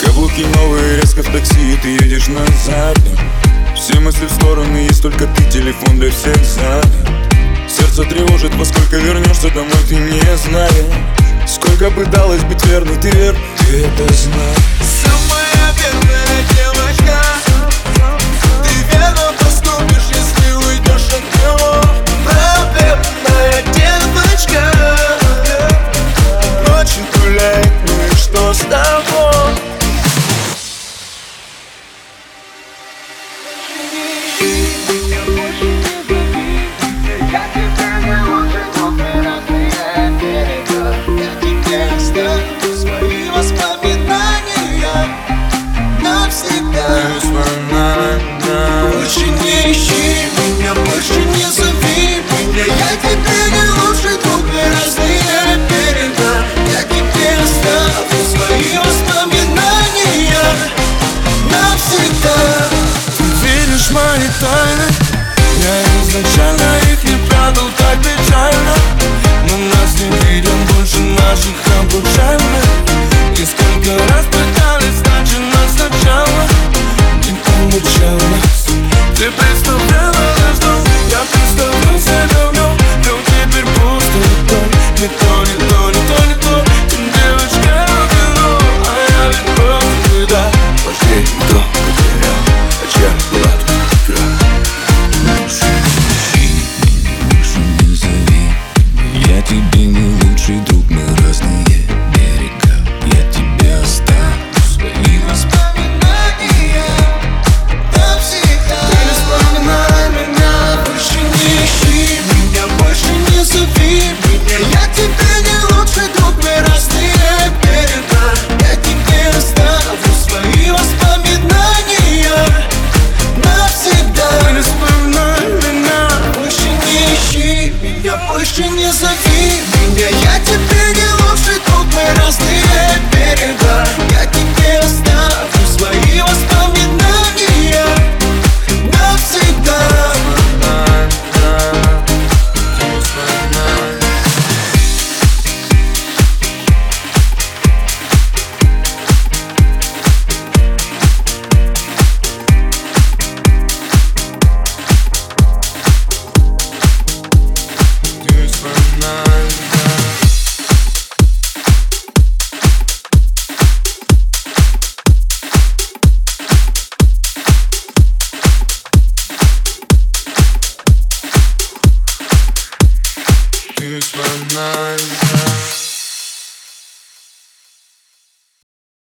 Каблуки новые, резко в такси, ты едешь на заднем Все мысли в стороны, есть только ты, телефон для всех задом Сердце тревожит, во сколько вернешься домой, ты не знаешь. Сколько пыталась быть верной, ты вер, ты это знаешь Самая бедная девочка Ты верно поступишь, если уйдешь от него Проблемная девочка Ночью гуляет, ну и что с тобой? Yeah. раз пытались, значит нас сначала Не получалось Ты представляла Watching yourself Use my mind.